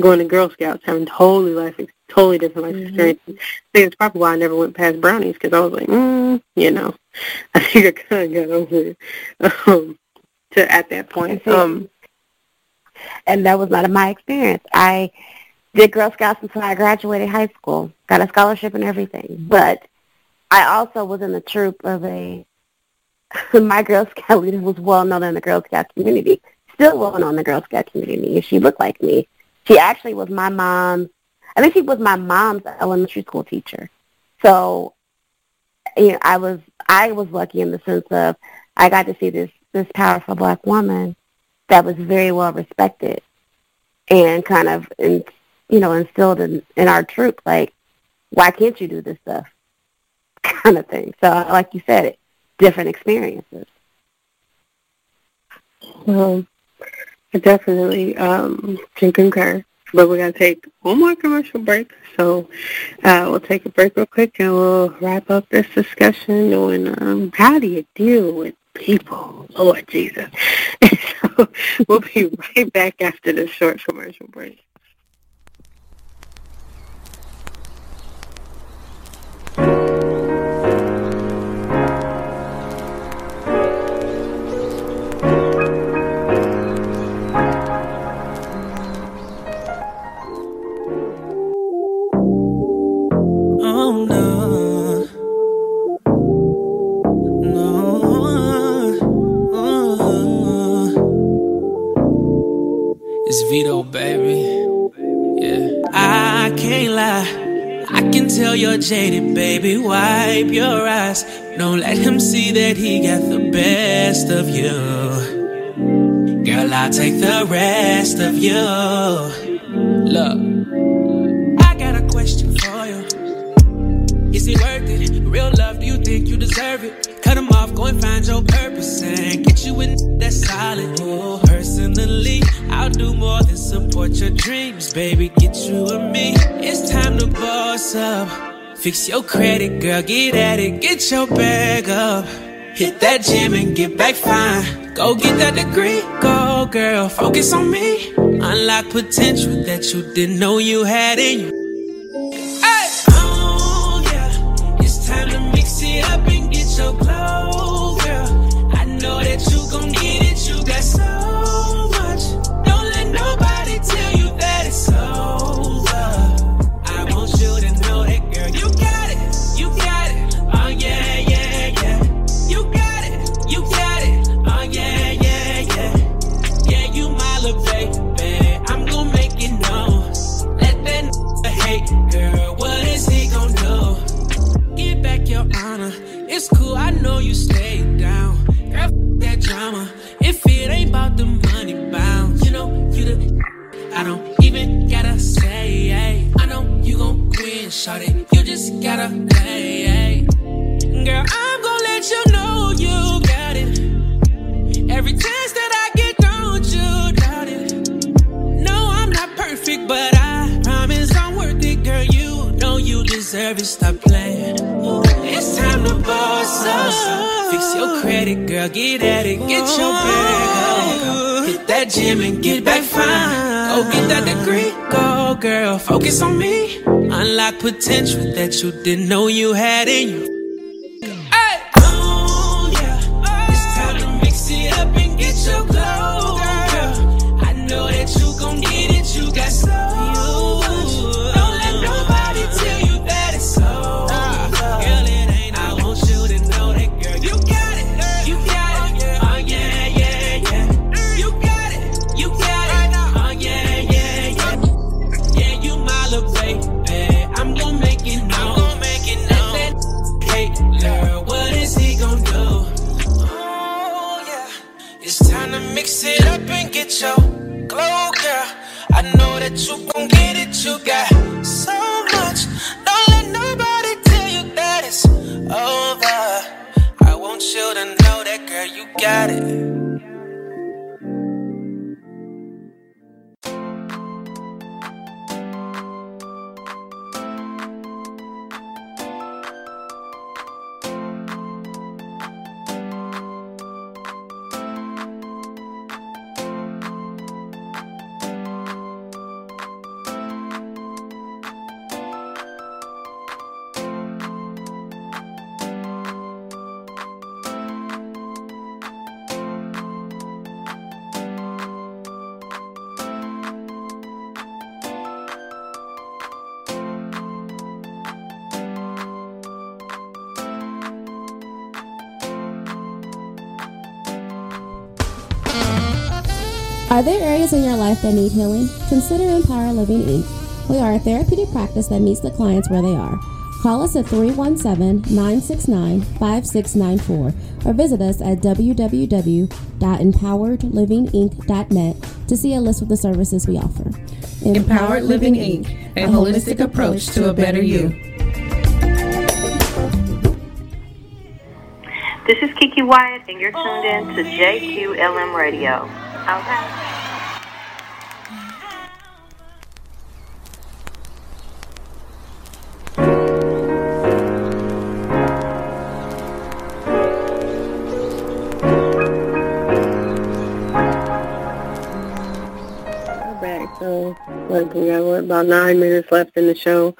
going to girl scouts having totally life totally different life Mhm. experiences I think it's probably why i never went past brownies because i was like mm, you know [LAUGHS] I think I kind of got over it um, to at that point. Um, and that was not my experience. I did Girl Scouts until I graduated high school, got a scholarship and everything. But I also was in the troop of a. [LAUGHS] my Girl Scout leader was well known in the Girl Scout community, still well known in the Girl Scout community. She looked like me. She actually was my mom's. I think she was my mom's elementary school teacher. So, you know, I was I was lucky in the sense of I got to see this this powerful black woman that was very well respected and kind of in, you know instilled in, in our troop like why can't you do this stuff [LAUGHS] kind of thing so like you said it different experiences um, I definitely um, can concur. But we're going to take one more commercial break. So uh, we'll take a break real quick and we'll wrap up this discussion on um, how do you deal with people, Lord Jesus. [LAUGHS] so we'll be right back after this short commercial break. Vito, baby. Yeah, I can't lie. I can tell you're jaded, baby. Wipe your eyes. Don't let him see that he got the best of you. Girl, I'll take the rest of you. Look, I got a question for you. Is it worth it? Real love, do you think you deserve it? Cut him off, go and find your purpose and you in that solid. Oh, personally, I'll do more than support your dreams, baby. Get you and me. It's time to boss up. Fix your credit, girl, get at it, get your bag up. Hit that gym and get back fine. Go get that degree, go girl, focus on me. Unlock potential that you didn't know you had in you. Hey! Oh. It's time to mix it up and get your glow, girl. I know that it's over. I want you to know that, girl, you got it, you got it. Oh, yeah, yeah, yeah. You got it, you got it. Oh, yeah, yeah, yeah. Yeah, you my little baby. I'm gon' make it known. Let that hate, girl. What is he gon' do? Get back your honor. It's cool, I know you stayed shawty. You just gotta play, hey. Girl, I'm gon' let you know you got it. Every chance that I get, don't you doubt it. No, I'm not perfect, but I promise I'm worth it, girl. You know you deserve it. Stop playing. It's time to boss up. Fix your credit, girl. Get at it. Get your bag. Hit that gym and get back fine. Go get that degree. Go, girl. Focus on me. Unlock potential that you didn't know you had in you. Get your glow, girl. I know that you gon' get it. You got so much. Don't let nobody tell you that it's over. I want you to know that, girl. You got it. That need healing? Consider Empowered Living Inc. We are a therapeutic practice that meets the clients where they are. Call us at 317-969-5694 or visit us at www.empoweredlivinginc.net to see a list of the services we offer. Empowered Living Inc., a holistic approach to a better you. This is Kiki Wyatt, and you're tuned in to JQLM Radio. Okay. Like we got what, about nine minutes left in the show.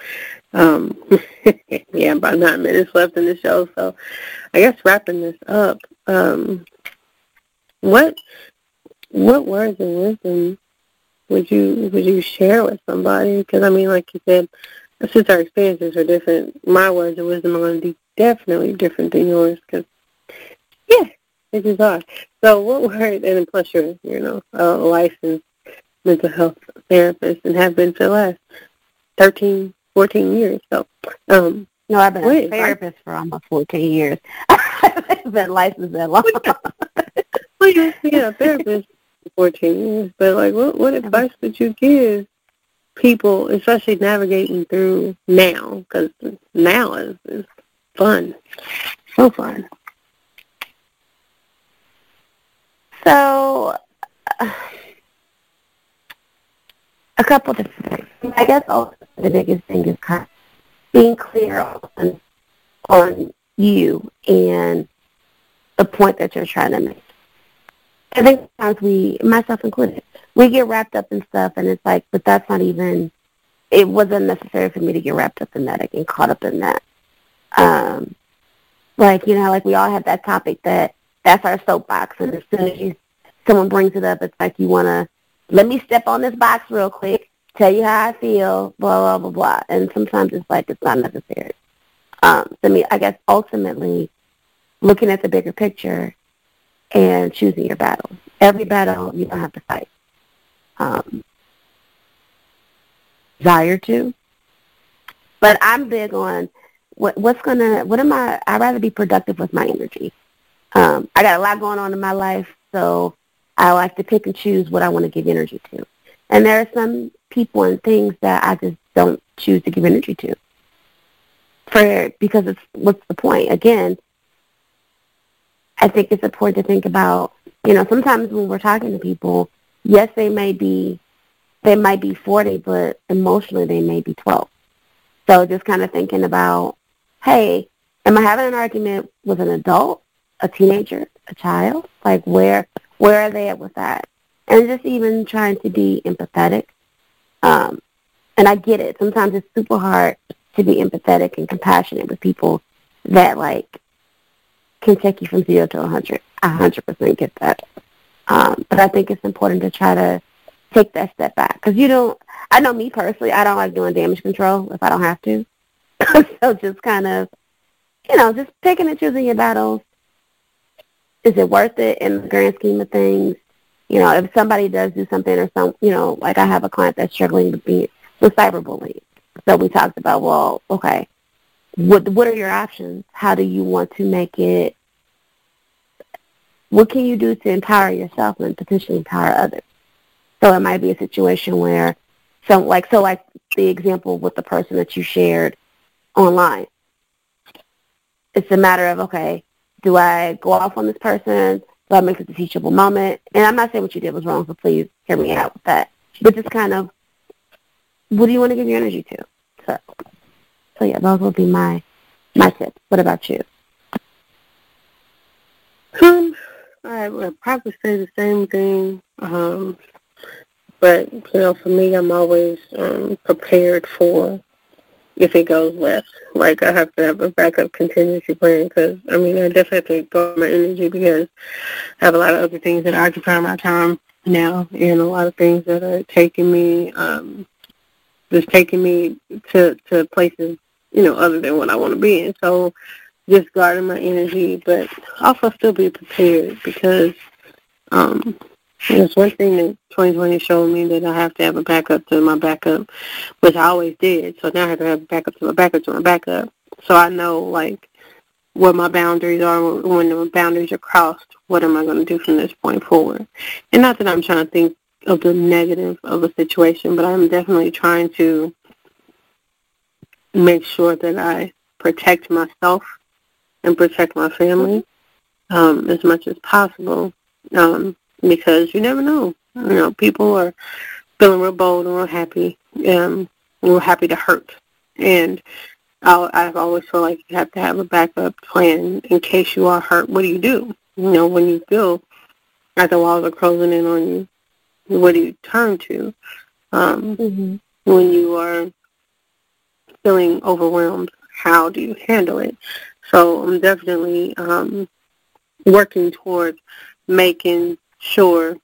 Um, [LAUGHS] yeah, about nine minutes left in the show. So, I guess wrapping this up. Um, what what words of wisdom would you would you share with somebody? Because I mean, like you said, since our experiences are different, my words of wisdom are going to be definitely different than yours. Because yeah, they just are. So, what [LAUGHS] word? And plus, you're you know a licensed mental health therapist and have been for the last 13, 14 years. So, um, No, I've been Wait, a therapist for almost 14 years. [LAUGHS] I've been licensed that long. well, yeah, a therapist for 14 years. But like, what what advice would you give people, especially navigating through now? Because now is is fun, so fun. So, uh, a couple different things. I guess also the biggest thing is kind of being clear on, on you and the point that you're trying to make. I think sometimes we, myself included, we get wrapped up in stuff and it's like, but that's not even, it wasn't necessary for me to get wrapped up in that. I caught up in that. Um, like, you know, like we all have that topic that that's our soapbox and as soon as you, someone brings it up, it's like you want to, let me step on this box real quick, tell you how I feel, blah, blah, blah, blah. And sometimes it's like it's not necessary. Um, so I mean, I guess ultimately looking at the bigger picture and choosing your battles. Every battle you don't have to fight. Um, desire to. But I'm big on what, what's gonna. What am I? I'd rather be productive with my energy. Um, I got a lot going on in my life, so I like to pick and choose what I want to give energy to. And there are some people and things that I just don't choose to give energy to. For because it's what's the point? Again, I think it's important to think about, you know, sometimes when we're talking to people, yes, they may be, they might be 40, but emotionally they may be 12. So just kind of thinking about, hey, am I having an argument with an adult, a teenager, a child? Like where, where are they at with that? And just even trying to be empathetic. Um, and I get it. Sometimes it's super hard to be empathetic and compassionate with people that like can take you from zero to a hundred. I hundred percent get that. Um, but I think it's important to try to take that step back because you don't. I know me personally. I don't like doing damage control if I don't have to. [LAUGHS] so just kind of, you know, just picking and choosing your battles. Is it worth it in the grand scheme of things? You know, if somebody does do something or some, you know, like I have a client that's struggling with being with cyberbullying. So we talked about, well, okay, what what are your options? How do you want to make it? What can you do to empower yourself and potentially empower others? So it might be a situation where, some like so like the example with the person that you shared online. It's a matter of okay, do I go off on this person? Do I make it a teachable moment? And I'm not saying what you did was wrong, so please hear me out with that. But just kind of, what do you want to give your energy to? So, so yeah, those would be my my tips. What about you? Um, I would probably say the same thing. Um, but you know, for me, I'm always um, prepared for if it goes left. Like I have to have a backup contingency plan because I mean I definitely have to go my energy because I have a lot of other things that occupy my time now, and a lot of things that are taking me, um, just taking me to to places you know other than what I want to be in. So just guarding my energy, but also still be prepared because um, there's one thing that 2020 showed me that I have to have a backup to my backup, which I always did. So now I have to have a backup to my backup to my backup. So I know like what my boundaries are. When the boundaries are crossed, what am I going to do from this point forward? And not that I'm trying to think of the negative of a situation, but I'm definitely trying to make sure that I protect myself and protect my family um, as much as possible um, because you never know. You know, people are feeling real bold and real happy, um, and real happy to hurt. And I'll, I've always felt like you have to have a backup plan in case you are hurt. What do you do? You know, when you feel like the walls are closing in on you, what do you turn to? Um, hmm when you are feeling overwhelmed, how do you handle it? So I'm definitely um, working towards making sure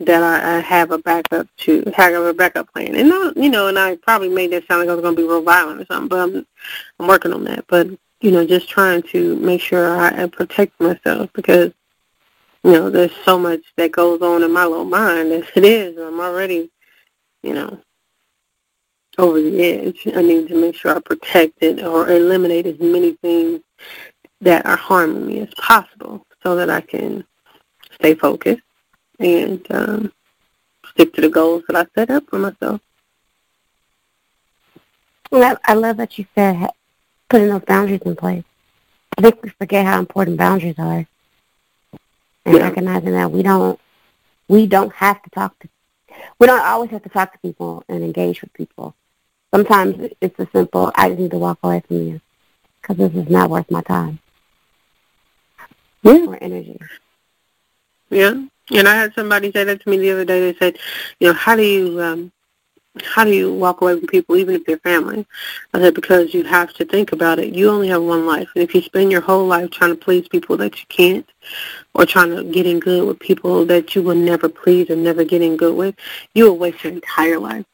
that I, I have a backup to have a backup plan. And not, you know, and I probably made that sound like I was going to be real violent or something, but I'm I'm working on that. But you know, just trying to make sure I, I protect myself because you know there's so much that goes on in my little mind as it is. I'm already, you know, over the edge. I need to make sure I protect it or eliminate as many things that are harming me as possible so that I can stay focused and um, stick to the goals that I set up for myself. Well, I, love that you said putting those boundaries in place. I think we forget how important boundaries are, and Yeah. recognizing that we don't we don't have to talk to we don't always have to talk to people and engage with people. Sometimes it's a simple I just need to walk away from you because this is not worth my time Yeah. or energy. Yeah. And I had somebody say that to me the other day. They said, you know, how do you um how do you walk away from people even if they're family? I said, because you have to think about it. You only have one life. And if you spend your whole life trying to please people that you can't or trying to get in good with people that you will never please or never get in good with, you will waste your entire life.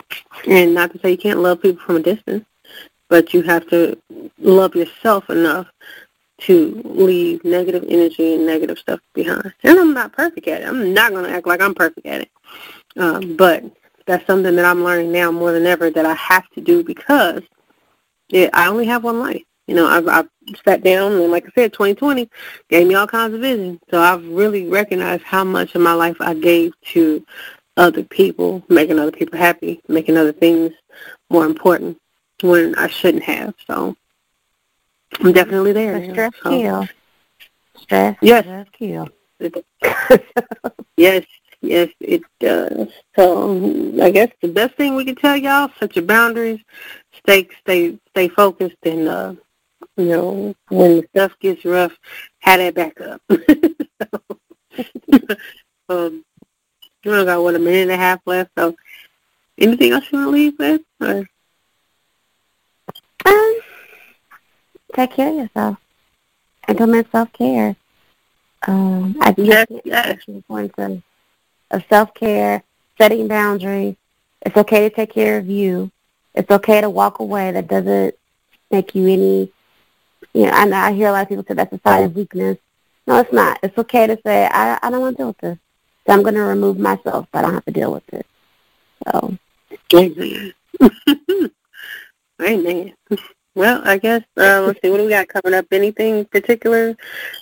And not to say you can't love people from a distance, but you have to love yourself enough to leave negative energy and negative stuff behind. And I'm not perfect at it. I'm not going to act like I'm perfect at it. Um, but that's something that I'm learning now more than ever that I have to do because it, I only have one life. You know, I've, I've sat down and, like I said, 2020 gave me all kinds of vision. So I've really recognized how much of my life I gave to other people, making other people happy, making other things more important when I shouldn't have. So I'm definitely there. The stress So- kill. Stress Yes. Stress kill. [LAUGHS] Yes, yes, it does. So I guess the best thing we can tell y'all: set your boundaries, stay, stay, stay focused, and uh, you know when the stuff gets rough, have that back up. [LAUGHS] so, um, we only got what a minute and a half left. So, anything else you want to leave with? Or, Um, take care of yourself. Implement self care. Um, I Yes, think yes. the importance of, of self care, setting boundaries. It's okay to take care of you. It's okay to walk away. That doesn't make you any. You know, I know I hear a lot of people say that's a sign of weakness. No, it's not. It's okay to say I I don't want to deal with this. So I'm going to remove myself, so I don't have to deal with it. So Amen. [LAUGHS] Amen. [LAUGHS] Well, I guess uh, [LAUGHS] let's see what do we got coming up. Anything particular?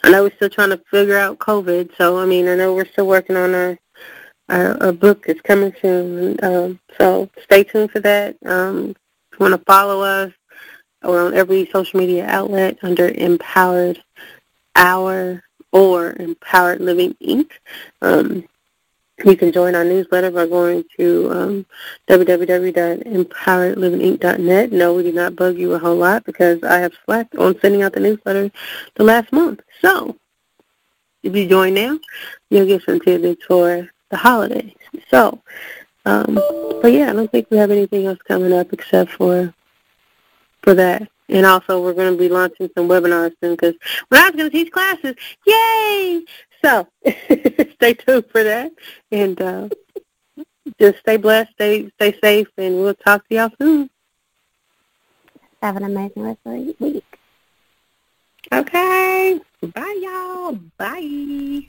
I know we're still trying to figure out COVID, so I mean I know we're still working on our our, our book is coming soon. Um, so stay tuned for that. Um, if you want to follow us, we're on every social media outlet under Empowered Hour or Empowered Living Inc. Um, you can join our newsletter by going to um, www.empoweredlivinginc.net. No, we did not bug you a whole lot because I have slacked on sending out the newsletter the last month. So, if you join now, you'll get some tidbits for the holidays. So, um, but yeah, I don't think we have anything else coming up except for for that. And also, we're going to be launching some webinars soon because I was going to teach classes, yay! So [LAUGHS] stay tuned for that, and uh, just stay blessed, stay stay safe, and we'll talk to y'all soon. Have an amazing rest of the week. Okay. Bye, y'all. Bye.